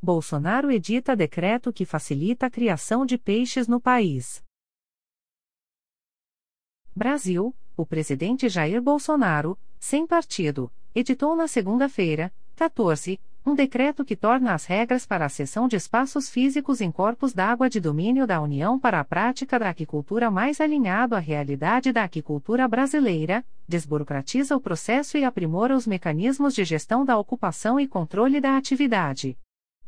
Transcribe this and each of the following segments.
Bolsonaro edita decreto que facilita a criação de peixes no país. Brasil, o presidente Jair Bolsonaro, sem partido, editou na segunda-feira, 14, um decreto que torna as regras para a cessão de espaços físicos em corpos d'água de domínio da União para a prática da aquicultura mais alinhado à realidade da aquicultura brasileira, desburocratiza o processo e aprimora os mecanismos de gestão da ocupação e controle da atividade.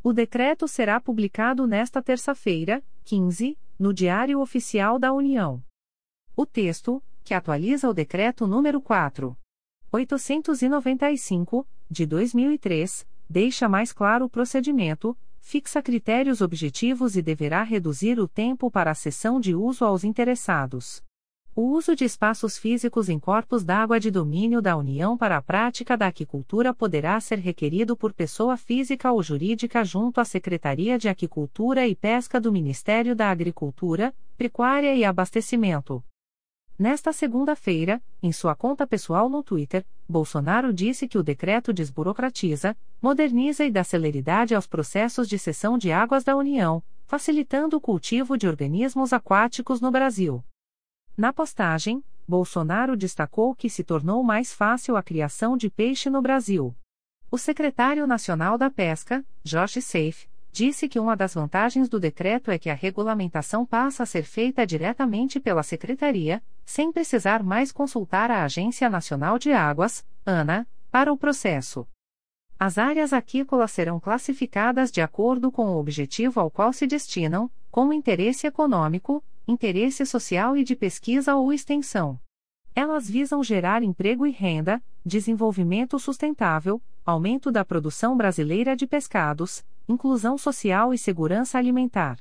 O decreto será publicado nesta terça-feira, 15, no Diário Oficial da União. O texto, que atualiza o decreto número 4. 895, de 2003, deixa mais claro o procedimento, fixa critérios objetivos e deverá reduzir o tempo para a cessão de uso aos interessados. O uso de espaços físicos em corpos d'água de domínio da União para a prática da aquicultura poderá ser requerido por pessoa física ou jurídica junto à Secretaria de Aquicultura e Pesca do Ministério da Agricultura, Pecuária e Abastecimento. Nesta segunda-feira, em sua conta pessoal no Twitter, Bolsonaro disse que o decreto desburocratiza, moderniza e dá celeridade aos processos de cessão de águas da União, facilitando o cultivo de organismos aquáticos no Brasil. Na postagem, Bolsonaro destacou que se tornou mais fácil a criação de peixe no Brasil. O secretário nacional da Pesca, Jorge Seif, disse que uma das vantagens do decreto é que a regulamentação passa a ser feita diretamente pela Secretaria, sem precisar mais consultar a Agência Nacional de Águas, ANA, para o processo. As áreas aquícolas serão classificadas de acordo com o objetivo ao qual se destinam, como interesse econômico, interesse social e de pesquisa ou extensão. Elas visam gerar emprego e renda, desenvolvimento sustentável, aumento da produção brasileira de pescados, inclusão social e segurança alimentar.